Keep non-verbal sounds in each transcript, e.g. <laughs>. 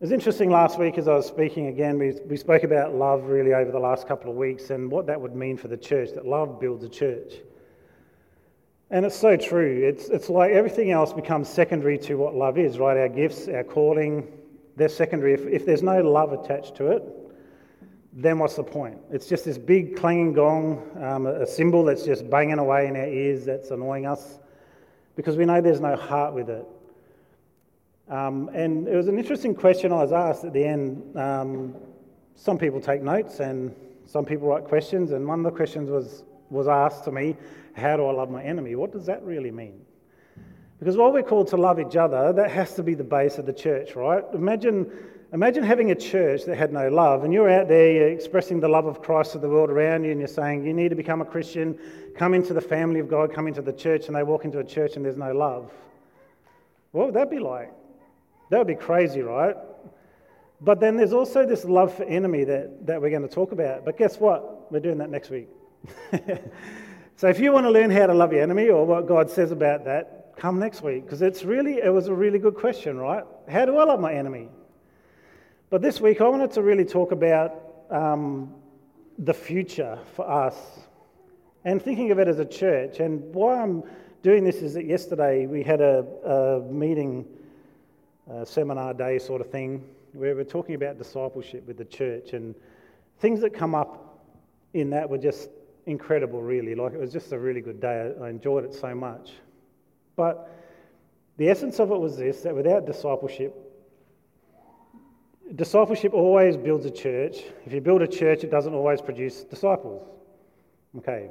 It was interesting last week as I was speaking again, we, we spoke about love really over the last couple of weeks and what that would mean for the church, that love builds a church. And it's so true. It's, it's like everything else becomes secondary to what love is, right? Our gifts, our calling, they're secondary. If, if there's no love attached to it, then what's the point? It's just this big clanging gong, um, a cymbal that's just banging away in our ears that's annoying us because we know there's no heart with it. Um, and it was an interesting question I was asked at the end. Um, some people take notes and some people write questions, and one of the questions was, was asked to me How do I love my enemy? What does that really mean? Because while we're called to love each other, that has to be the base of the church, right? Imagine, imagine having a church that had no love, and you're out there you're expressing the love of Christ to the world around you, and you're saying, You need to become a Christian, come into the family of God, come into the church, and they walk into a church and there's no love. What would that be like? That would be crazy, right? But then there's also this love for enemy that, that we're going to talk about. But guess what? We're doing that next week. <laughs> so if you want to learn how to love your enemy or what God says about that, come next week. Because it's really, it was a really good question, right? How do I love my enemy? But this week I wanted to really talk about um, the future for us and thinking of it as a church. And why I'm doing this is that yesterday we had a, a meeting uh, seminar day sort of thing, where we're talking about discipleship with the church and things that come up in that were just incredible, really. Like it was just a really good day. I enjoyed it so much. But the essence of it was this that without discipleship, discipleship always builds a church. If you build a church, it doesn't always produce disciples. Okay.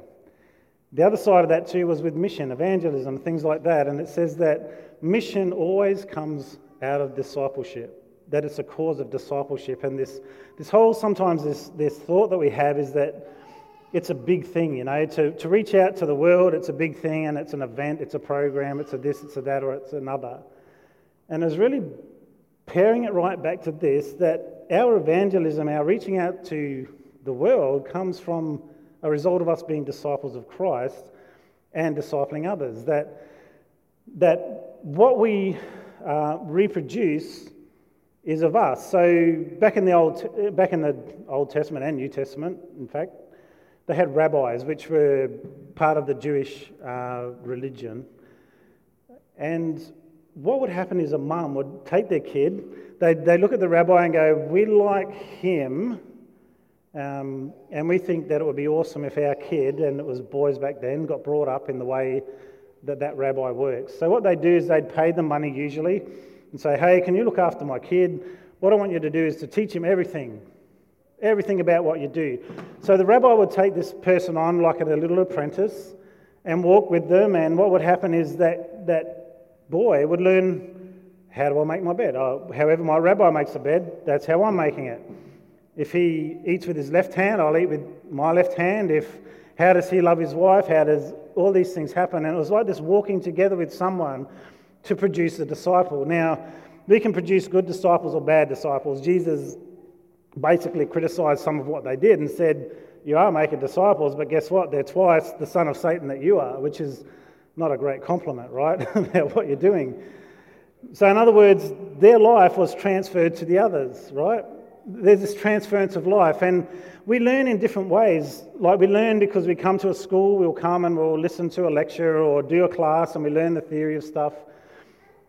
The other side of that too was with mission, evangelism, things like that. And it says that mission always comes out of discipleship, that it's a cause of discipleship. And this, this whole, sometimes this, this thought that we have is that it's a big thing, you know, to, to reach out to the world, it's a big thing and it's an event, it's a program, it's a this, it's a that, or it's another. And it's really pairing it right back to this that our evangelism, our reaching out to the world, comes from a result of us being disciples of Christ and discipling others. That, that what we uh, reproduce is of us. So back in the old back in the Old Testament and New Testament, in fact, they had rabbis, which were part of the Jewish uh, religion. And what would happen is a mum would take their kid, they they look at the rabbi and go, "We like him." Um, and we think that it would be awesome if our kid, and it was boys back then, got brought up in the way that that rabbi works. So what they'd do is they'd pay them money usually and say, hey, can you look after my kid? What I want you to do is to teach him everything, everything about what you do. So the rabbi would take this person on like a little apprentice and walk with them. And what would happen is that that boy would learn how do I make my bed? Oh, however, my rabbi makes a bed, that's how I'm making it. If he eats with his left hand, I'll eat with my left hand. If how does he love his wife? How does all these things happen? And it was like this walking together with someone to produce a disciple. Now, we can produce good disciples or bad disciples. Jesus basically criticized some of what they did and said, You are making disciples, but guess what? They're twice the son of Satan that you are, which is not a great compliment, right? <laughs> about what you're doing. So, in other words, their life was transferred to the others, right? There's this transference of life, and we learn in different ways. Like we learn because we come to a school, we'll come and we'll listen to a lecture or do a class, and we learn the theory of stuff.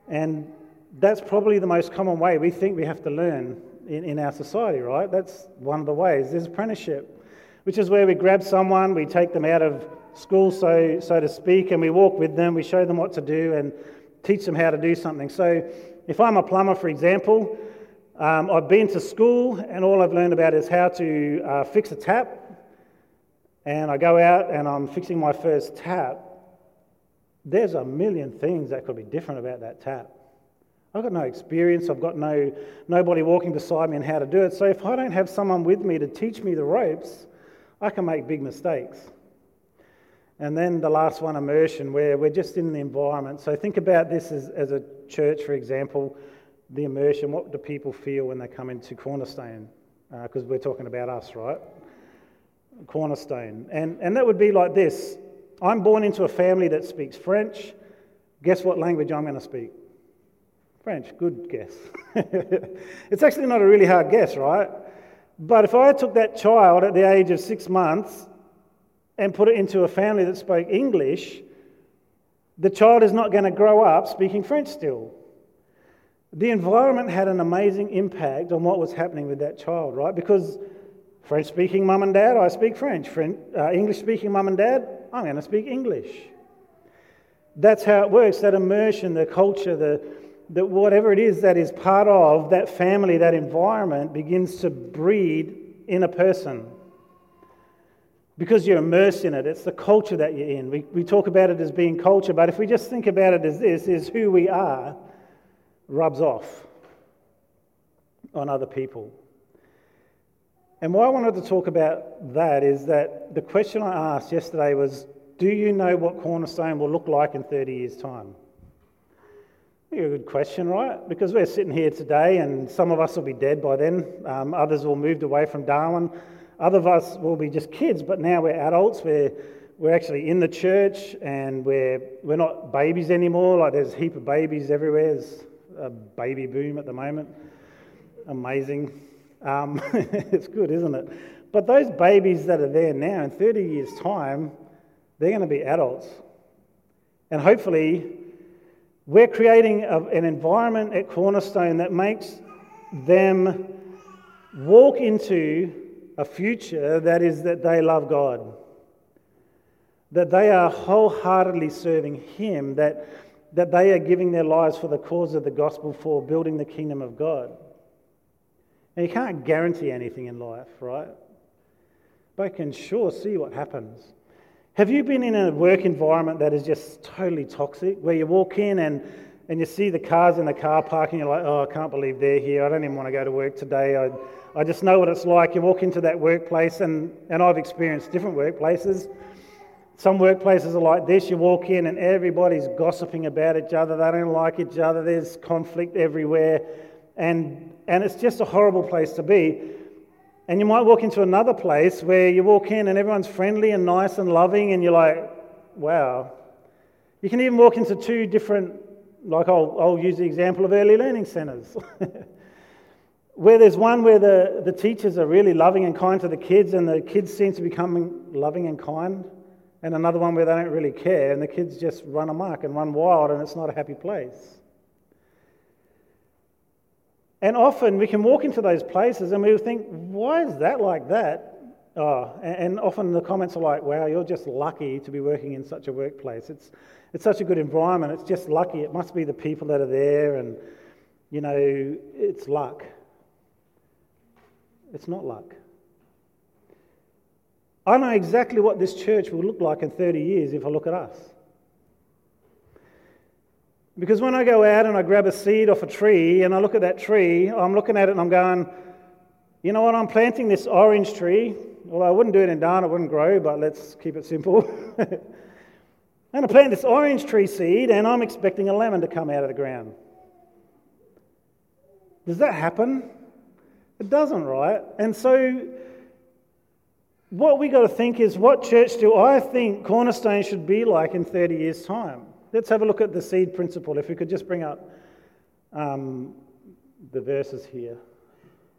And that's probably the most common way we think we have to learn in, in our society, right? That's one of the ways. There's apprenticeship, which is where we grab someone, we take them out of school, so, so to speak, and we walk with them, we show them what to do, and teach them how to do something. So if I'm a plumber, for example, um, I've been to school, and all I've learned about is how to uh, fix a tap. And I go out and I'm fixing my first tap. There's a million things that could be different about that tap. I've got no experience, I've got no, nobody walking beside me on how to do it. So if I don't have someone with me to teach me the ropes, I can make big mistakes. And then the last one, immersion, where we're just in the environment. So think about this as, as a church, for example the immersion, what do people feel when they come into Cornerstone? Because uh, we're talking about us, right? Cornerstone. And, and that would be like this I'm born into a family that speaks French. Guess what language I'm going to speak? French, good guess. <laughs> it's actually not a really hard guess, right? But if I took that child at the age of six months and put it into a family that spoke English, the child is not going to grow up speaking French still. The environment had an amazing impact on what was happening with that child, right? Because French speaking mum and dad, I speak French. French uh, English speaking mum and dad, I'm going to speak English. That's how it works that immersion, the culture, the, the, whatever it is that is part of that family, that environment begins to breed in a person. Because you're immersed in it, it's the culture that you're in. We, we talk about it as being culture, but if we just think about it as this, is who we are, rubs off on other people. And why I wanted to talk about that is that the question I asked yesterday was Do you know what Cornerstone will look like in 30 years' time? A good question, right? Because we're sitting here today and some of us will be dead by then, um, others will moved away from Darwin, other of us will be just kids, but now we're adults, we're, we're actually in the church and we're, we're not babies anymore. Like there's a heap of babies everywhere, there's a baby boom at the moment. Amazing. Um, <laughs> it's good, isn't it? But those babies that are there now, in 30 years' time, they're going to be adults. And hopefully, we're creating a, an environment at Cornerstone that makes them walk into a future that is that they love God, that they are wholeheartedly serving Him, that, that they are giving their lives for the cause of the gospel for building the kingdom of God. And you can't guarantee anything in life, right? But you can sure see what happens. Have you been in a work environment that is just totally toxic, where you walk in and, and you see the cars in the car park and you're like, oh, I can't believe they're here. I don't even want to go to work today. I, I just know what it's like. You walk into that workplace, and, and I've experienced different workplaces. Some workplaces are like this you walk in and everybody's gossiping about each other, they don't like each other, there's conflict everywhere. And, and it's just a horrible place to be. And you might walk into another place where you walk in and everyone's friendly and nice and loving, and you're like, wow. You can even walk into two different, like I'll, I'll use the example of early learning centres, <laughs> where there's one where the, the teachers are really loving and kind to the kids, and the kids seem to be becoming loving and kind, and another one where they don't really care, and the kids just run amok and run wild, and it's not a happy place. And often we can walk into those places and we think, why is that like that? Oh, and often the comments are like, wow, you're just lucky to be working in such a workplace. It's, it's such a good environment. It's just lucky. It must be the people that are there, and, you know, it's luck. It's not luck. I know exactly what this church will look like in 30 years if I look at us. Because when I go out and I grab a seed off a tree and I look at that tree, I'm looking at it and I'm going, you know what, I'm planting this orange tree. Well, I wouldn't do it in Darwin, it wouldn't grow, but let's keep it simple. <laughs> and I plant this orange tree seed and I'm expecting a lemon to come out of the ground. Does that happen? It doesn't, right? And so, what we got to think is what church do I think Cornerstone should be like in 30 years' time? Let's have a look at the seed principle. If we could just bring up um, the verses here.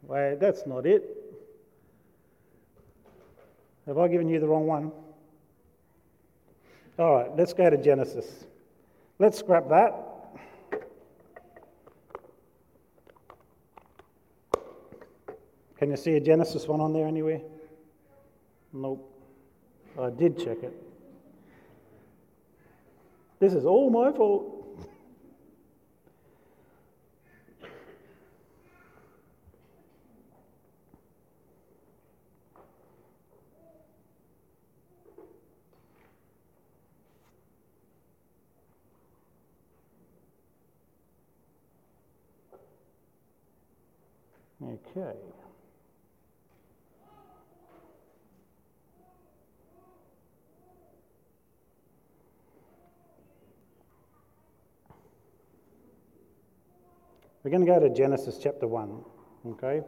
Wait, that's not it. Have I given you the wrong one? All right, let's go to Genesis. Let's scrap that. Can you see a Genesis one on there anywhere? Nope. I did check it. This is all my fault. Okay. We're going to go to Genesis chapter 1, okay?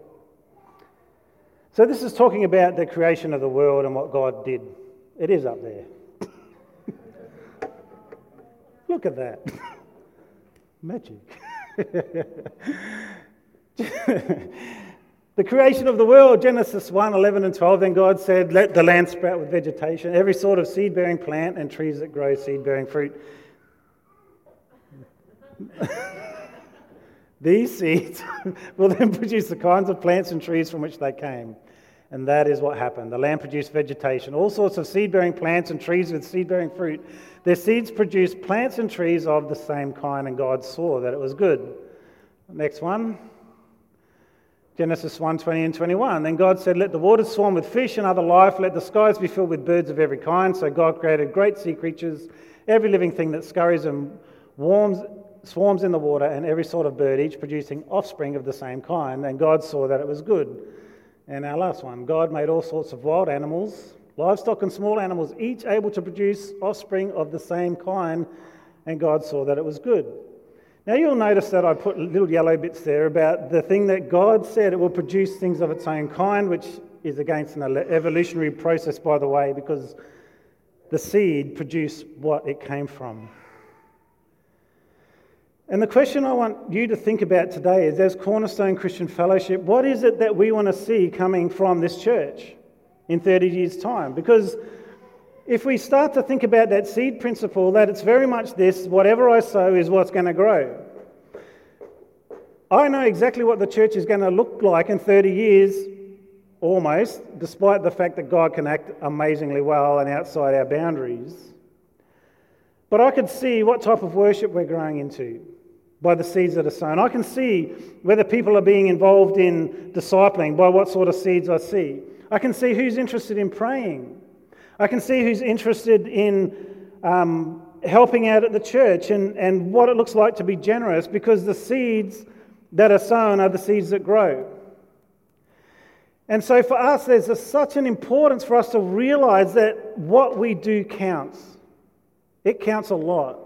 So, this is talking about the creation of the world and what God did. It is up there. <laughs> Look at that. <laughs> Magic. <laughs> the creation of the world, Genesis 1 11 and 12. Then God said, Let the land sprout with vegetation, every sort of seed bearing plant, and trees that grow seed bearing fruit. These seeds <laughs> will then produce the kinds of plants and trees from which they came. And that is what happened. The land produced vegetation, all sorts of seed bearing plants and trees with seed bearing fruit. Their seeds produced plants and trees of the same kind, and God saw that it was good. Next one. Genesis 1 20 and 21. Then God said, Let the waters swarm with fish and other life, let the skies be filled with birds of every kind. So God created great sea creatures, every living thing that scurries and warms, swarms in the water, and every sort of bird, each producing offspring of the same kind. And God saw that it was good. And our last one God made all sorts of wild animals, livestock, and small animals, each able to produce offspring of the same kind, and God saw that it was good. Now, you'll notice that I put little yellow bits there about the thing that God said it will produce things of its own kind, which is against an evolutionary process, by the way, because the seed produced what it came from. And the question I want you to think about today is as Cornerstone Christian Fellowship, what is it that we want to see coming from this church in 30 years' time? Because if we start to think about that seed principle, that it's very much this whatever I sow is what's going to grow. I know exactly what the church is going to look like in 30 years, almost, despite the fact that God can act amazingly well and outside our boundaries. But I could see what type of worship we're growing into by the seeds that are sown. I can see whether people are being involved in discipling by what sort of seeds I see. I can see who's interested in praying. I can see who's interested in um, helping out at the church and, and what it looks like to be generous because the seeds that are sown are the seeds that grow. And so for us, there's a, such an importance for us to realize that what we do counts. It counts a lot.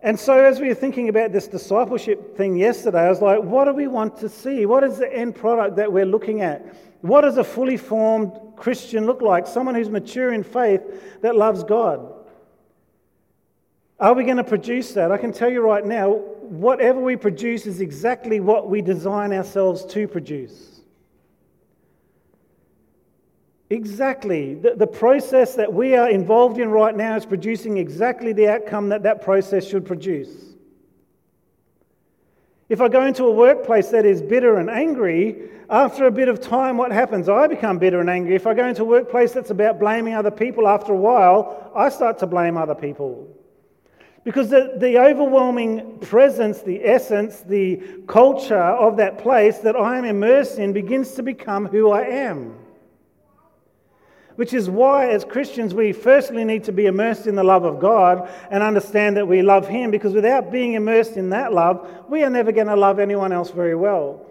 And so, as we were thinking about this discipleship thing yesterday, I was like, what do we want to see? What is the end product that we're looking at? What does a fully formed Christian look like? Someone who's mature in faith that loves God. Are we going to produce that? I can tell you right now, whatever we produce is exactly what we design ourselves to produce. Exactly. The, the process that we are involved in right now is producing exactly the outcome that that process should produce. If I go into a workplace that is bitter and angry, after a bit of time, what happens? I become bitter and angry. If I go into a workplace that's about blaming other people, after a while, I start to blame other people. Because the, the overwhelming presence, the essence, the culture of that place that I am immersed in begins to become who I am. Which is why, as Christians, we firstly need to be immersed in the love of God and understand that we love Him, because without being immersed in that love, we are never going to love anyone else very well.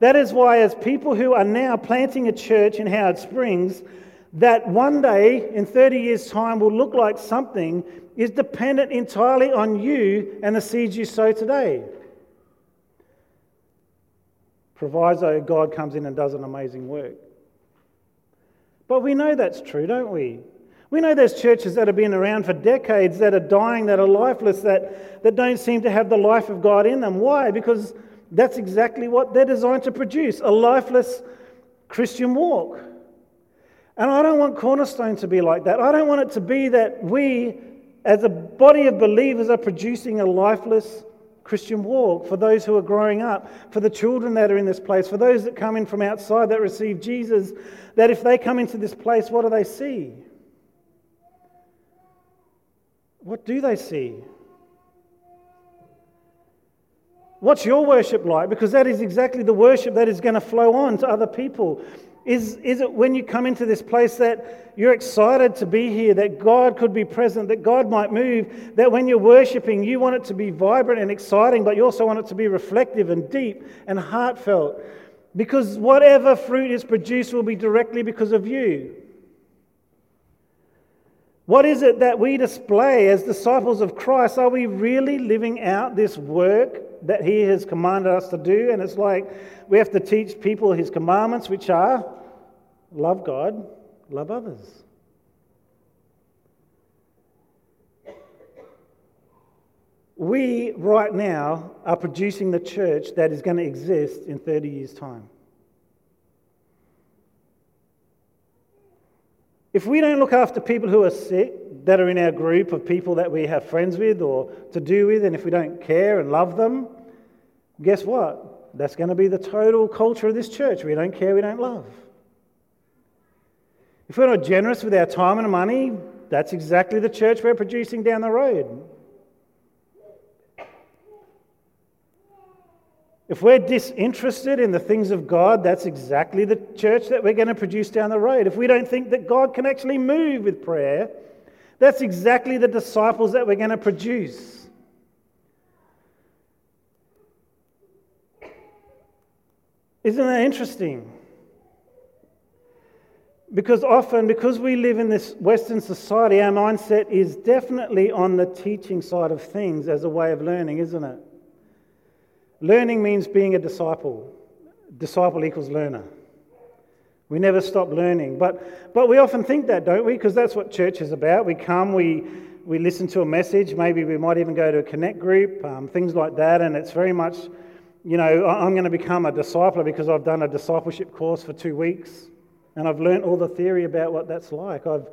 That is why, as people who are now planting a church in Howard Springs, that one day in 30 years' time will look like something is dependent entirely on you and the seeds you sow today. Proviso, God comes in and does an amazing work. But we know that's true, don't we? We know there's churches that have been around for decades that are dying, that are lifeless, that, that don't seem to have the life of God in them. Why? Because that's exactly what they're designed to produce a lifeless Christian walk. And I don't want Cornerstone to be like that. I don't want it to be that we, as a body of believers, are producing a lifeless Christian walk, for those who are growing up, for the children that are in this place, for those that come in from outside that receive Jesus, that if they come into this place, what do they see? What do they see? What's your worship like? Because that is exactly the worship that is going to flow on to other people. Is, is it when you come into this place that you're excited to be here, that God could be present, that God might move, that when you're worshiping, you want it to be vibrant and exciting, but you also want it to be reflective and deep and heartfelt? Because whatever fruit is produced will be directly because of you. What is it that we display as disciples of Christ? Are we really living out this work that He has commanded us to do? And it's like we have to teach people His commandments, which are love God, love others. we right now are producing the church that is going to exist in 30 years' time. If we don't look after people who are sick, that are in our group of people that we have friends with or to do with, and if we don't care and love them, guess what? That's going to be the total culture of this church. We don't care, we don't love. If we're not generous with our time and money, that's exactly the church we're producing down the road. If we're disinterested in the things of God, that's exactly the church that we're going to produce down the road. If we don't think that God can actually move with prayer, that's exactly the disciples that we're going to produce. Isn't that interesting? Because often, because we live in this Western society, our mindset is definitely on the teaching side of things as a way of learning, isn't it? Learning means being a disciple. Disciple equals learner. We never stop learning. But, but we often think that, don't we? Because that's what church is about. We come, we, we listen to a message, maybe we might even go to a connect group, um, things like that, and it's very much, you know, I'm going to become a discipler because I've done a discipleship course for two weeks and I've learned all the theory about what that's like. I've,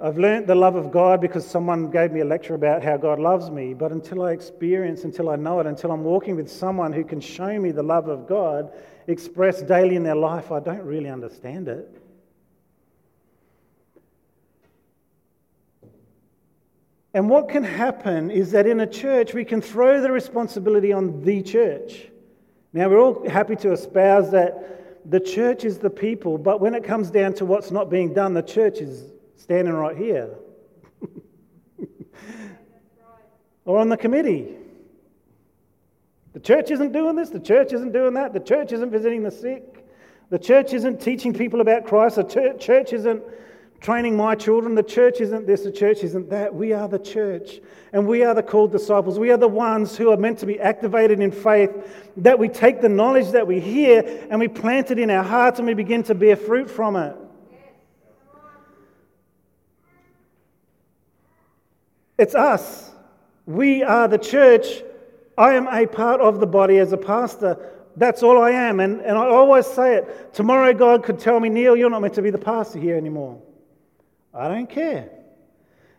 I've learnt the love of God because someone gave me a lecture about how God loves me, but until I experience, until I know it, until I'm walking with someone who can show me the love of God expressed daily in their life, I don't really understand it. And what can happen is that in a church, we can throw the responsibility on the church. Now, we're all happy to espouse that the church is the people, but when it comes down to what's not being done, the church is standing right here. <laughs> or on the committee. The church isn't doing this, the church isn't doing that, the church isn't visiting the sick, the church isn't teaching people about Christ, the church isn't training my children, the church isn't this, the church isn't that. We are the church, and we are the called disciples. We are the ones who are meant to be activated in faith, that we take the knowledge that we hear and we plant it in our hearts and we begin to bear fruit from it. It's us. We are the church. I am a part of the body as a pastor. That's all I am. And, and I always say it. Tomorrow, God could tell me, Neil, you're not meant to be the pastor here anymore. I don't care.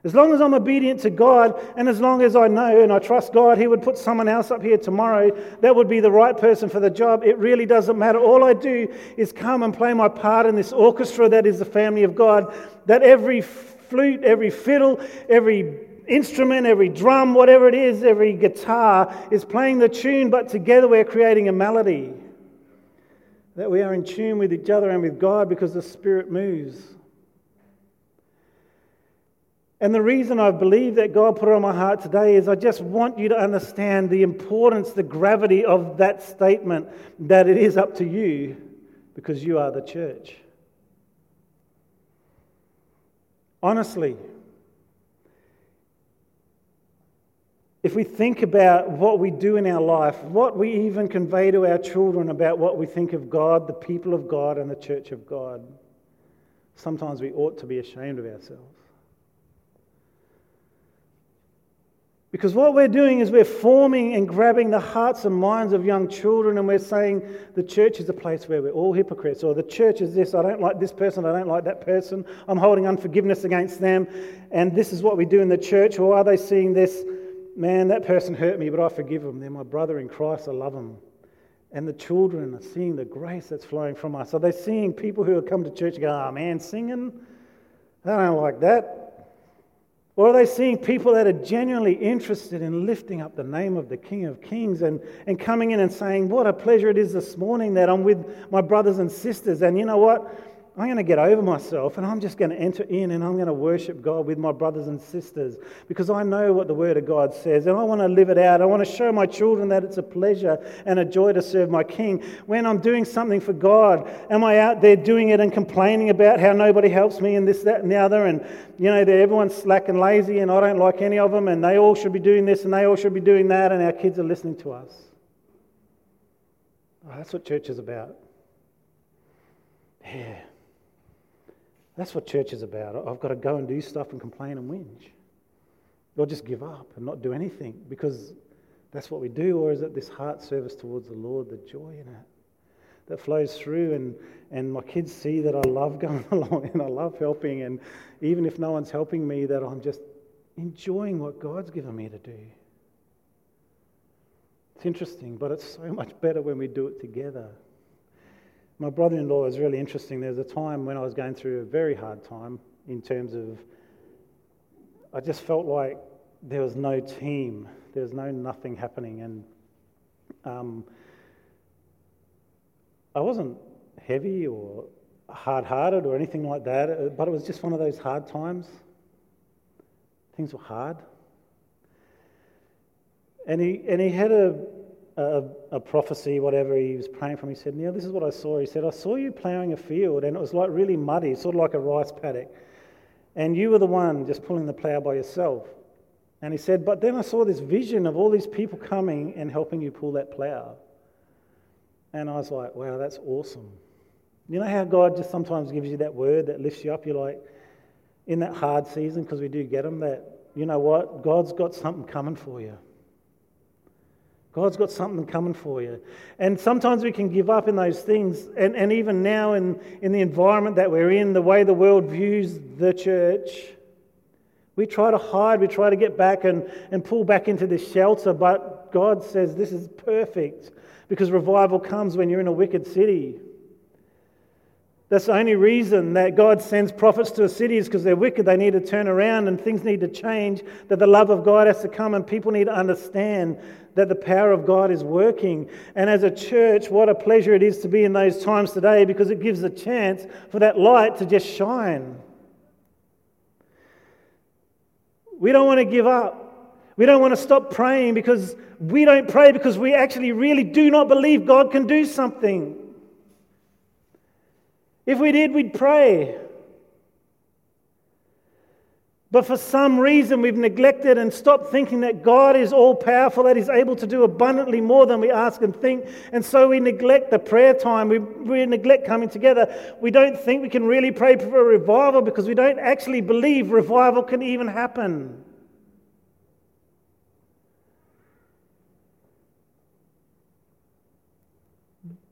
As long as I'm obedient to God, and as long as I know and I trust God, He would put someone else up here tomorrow that would be the right person for the job. It really doesn't matter. All I do is come and play my part in this orchestra that is the family of God. That every flute, every fiddle, every instrument, every drum, whatever it is, every guitar is playing the tune, but together we're creating a melody. That we are in tune with each other and with God because the Spirit moves. And the reason I believe that God put it on my heart today is I just want you to understand the importance, the gravity of that statement that it is up to you because you are the church. Honestly, if we think about what we do in our life, what we even convey to our children about what we think of God, the people of God, and the church of God, sometimes we ought to be ashamed of ourselves. Because what we're doing is we're forming and grabbing the hearts and minds of young children, and we're saying the church is a place where we're all hypocrites, or the church is this, I don't like this person, I don't like that person, I'm holding unforgiveness against them, and this is what we do in the church. Or are they seeing this? man, that person hurt me, but I forgive them. They're my brother in Christ. I love them. And the children are seeing the grace that's flowing from us. Are they seeing people who have come to church go, oh man, singing? I don't like that. Or are they seeing people that are genuinely interested in lifting up the name of the King of Kings and, and coming in and saying, What a pleasure it is this morning that I'm with my brothers and sisters. And you know what? I'm going to get over myself and I'm just going to enter in and I'm going to worship God with my brothers and sisters because I know what the Word of God says and I want to live it out. I want to show my children that it's a pleasure and a joy to serve my King. When I'm doing something for God, am I out there doing it and complaining about how nobody helps me and this, that, and the other? And, you know, everyone's slack and lazy and I don't like any of them and they all should be doing this and they all should be doing that and our kids are listening to us. Oh, that's what church is about. Yeah. That's what church is about. I've got to go and do stuff and complain and whinge. Or just give up and not do anything because that's what we do? Or is it this heart service towards the Lord, the joy in it that flows through? And, and my kids see that I love going <laughs> along and I love helping. And even if no one's helping me, that I'm just enjoying what God's given me to do. It's interesting, but it's so much better when we do it together. My brother in law is really interesting. There was a time when I was going through a very hard time in terms of, I just felt like there was no team, there was no nothing happening. And um, I wasn't heavy or hard hearted or anything like that, but it was just one of those hard times. Things were hard. And he, and he had a, a, a, prophecy, whatever he was praying from. He said, Neil, this is what I saw. He said, I saw you ploughing a field and it was like really muddy, sort of like a rice paddock. And you were the one just pulling the plough by yourself. And he said, But then I saw this vision of all these people coming and helping you pull that plough. And I was like, Wow, that's awesome. You know how God just sometimes gives you that word that lifts you up? You're like, in that hard season, because we do get them, that, you know what? God's got something coming for you. God's got something coming for you. And sometimes we can give up in those things. And, and even now, in, in the environment that we're in, the way the world views the church, we try to hide, we try to get back and, and pull back into this shelter. But God says this is perfect because revival comes when you're in a wicked city. That's the only reason that God sends prophets to a city is because they're wicked. They need to turn around and things need to change. That the love of God has to come and people need to understand that the power of God is working. And as a church, what a pleasure it is to be in those times today because it gives a chance for that light to just shine. We don't want to give up. We don't want to stop praying because we don't pray because we actually really do not believe God can do something. If we did, we'd pray. But for some reason, we've neglected and stopped thinking that God is all powerful, that He's able to do abundantly more than we ask and think. And so we neglect the prayer time. We, we neglect coming together. We don't think we can really pray for revival because we don't actually believe revival can even happen.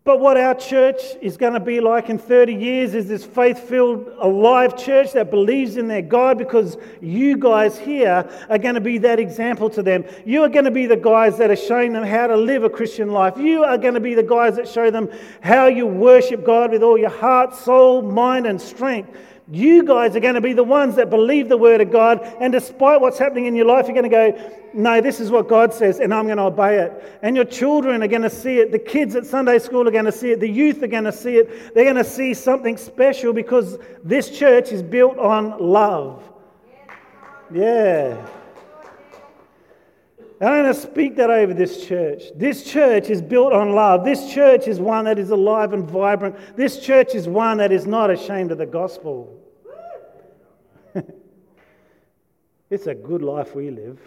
But what our church is going to be like in 30 years is this faith filled, alive church that believes in their God because you guys here are going to be that example to them. You are going to be the guys that are showing them how to live a Christian life. You are going to be the guys that show them how you worship God with all your heart, soul, mind, and strength. You guys are going to be the ones that believe the word of God, and despite what's happening in your life, you're going to go, No, this is what God says, and I'm going to obey it. And your children are going to see it. The kids at Sunday school are going to see it. The youth are going to see it. They're going to see something special because this church is built on love. Yeah. And I'm going to speak that over this church. This church is built on love. This church is one that is alive and vibrant. This church is one that is not ashamed of the gospel. <laughs> it's a good life we live.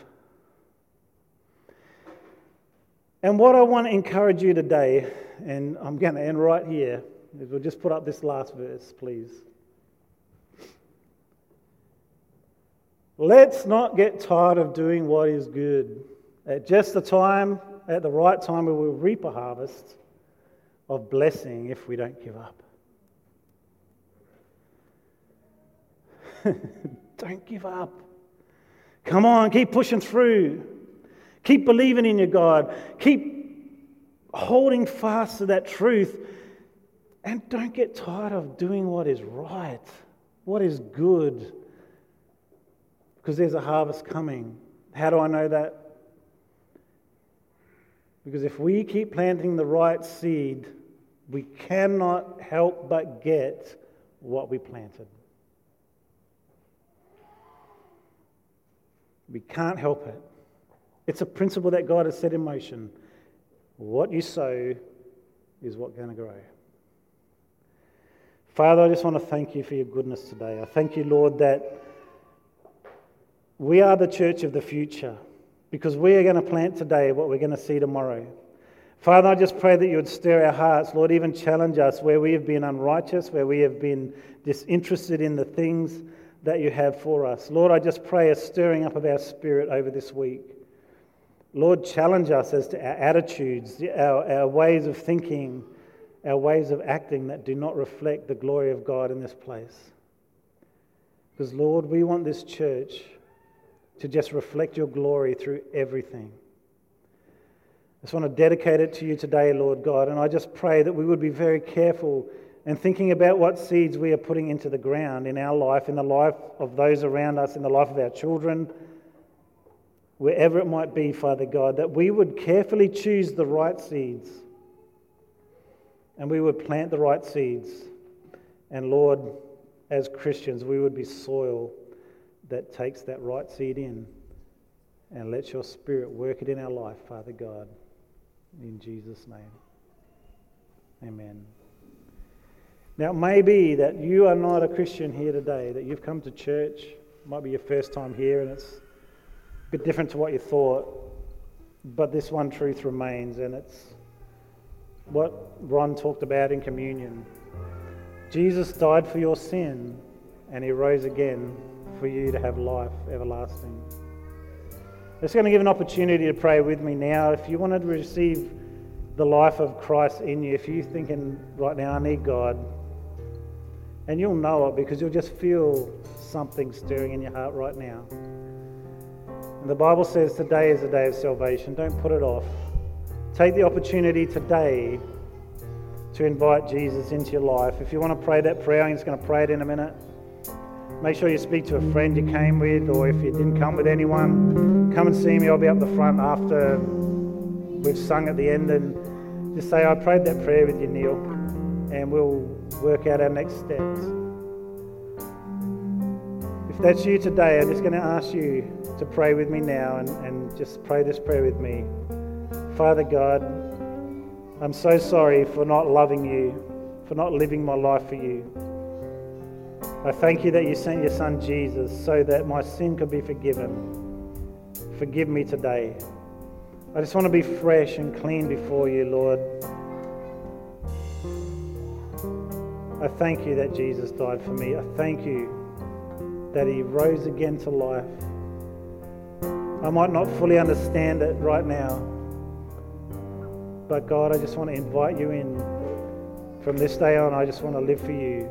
And what I want to encourage you today, and I'm going to end right here, is we'll just put up this last verse, please. Let's not get tired of doing what is good. At just the time, at the right time, we will reap a harvest of blessing if we don't give up. <laughs> don't give up. Come on, keep pushing through. Keep believing in your God. Keep holding fast to that truth. And don't get tired of doing what is right, what is good, because there's a harvest coming. How do I know that? Because if we keep planting the right seed, we cannot help but get what we planted. We can't help it. It's a principle that God has set in motion. What you sow is what's going to grow. Father, I just want to thank you for your goodness today. I thank you, Lord, that we are the church of the future because we are going to plant today what we're going to see tomorrow. Father, I just pray that you would stir our hearts, Lord, even challenge us where we have been unrighteous, where we have been disinterested in the things that you have for us. Lord, I just pray a stirring up of our spirit over this week. Lord, challenge us as to our attitudes, our, our ways of thinking, our ways of acting that do not reflect the glory of God in this place. Because, Lord, we want this church to just reflect your glory through everything. I just want to dedicate it to you today, Lord God, and I just pray that we would be very careful and thinking about what seeds we are putting into the ground in our life, in the life of those around us, in the life of our children, wherever it might be, Father God, that we would carefully choose the right seeds and we would plant the right seeds. And Lord, as Christians, we would be soil that takes that right seed in and lets your spirit work it in our life, Father God. In Jesus' name. Amen. Now, it may be that you are not a Christian here today, that you've come to church, it might be your first time here, and it's a bit different to what you thought, but this one truth remains, and it's what Ron talked about in communion. Jesus died for your sin, and he rose again for you to have life everlasting. Just going to give an opportunity to pray with me now. If you wanted to receive the life of Christ in you, if you're thinking right now, I need God, and you'll know it because you'll just feel something stirring in your heart right now. And the Bible says today is the day of salvation. Don't put it off. Take the opportunity today to invite Jesus into your life. If you want to pray that prayer, I'm just going to pray it in a minute. Make sure you speak to a friend you came with, or if you didn't come with anyone, come and see me. I'll be up the front after we've sung at the end and just say, I prayed that prayer with you, Neil, and we'll work out our next steps. If that's you today, I'm just going to ask you to pray with me now and, and just pray this prayer with me. Father God, I'm so sorry for not loving you, for not living my life for you. I thank you that you sent your son Jesus so that my sin could be forgiven. Forgive me today. I just want to be fresh and clean before you, Lord. I thank you that Jesus died for me. I thank you that he rose again to life. I might not fully understand it right now, but God, I just want to invite you in. From this day on, I just want to live for you.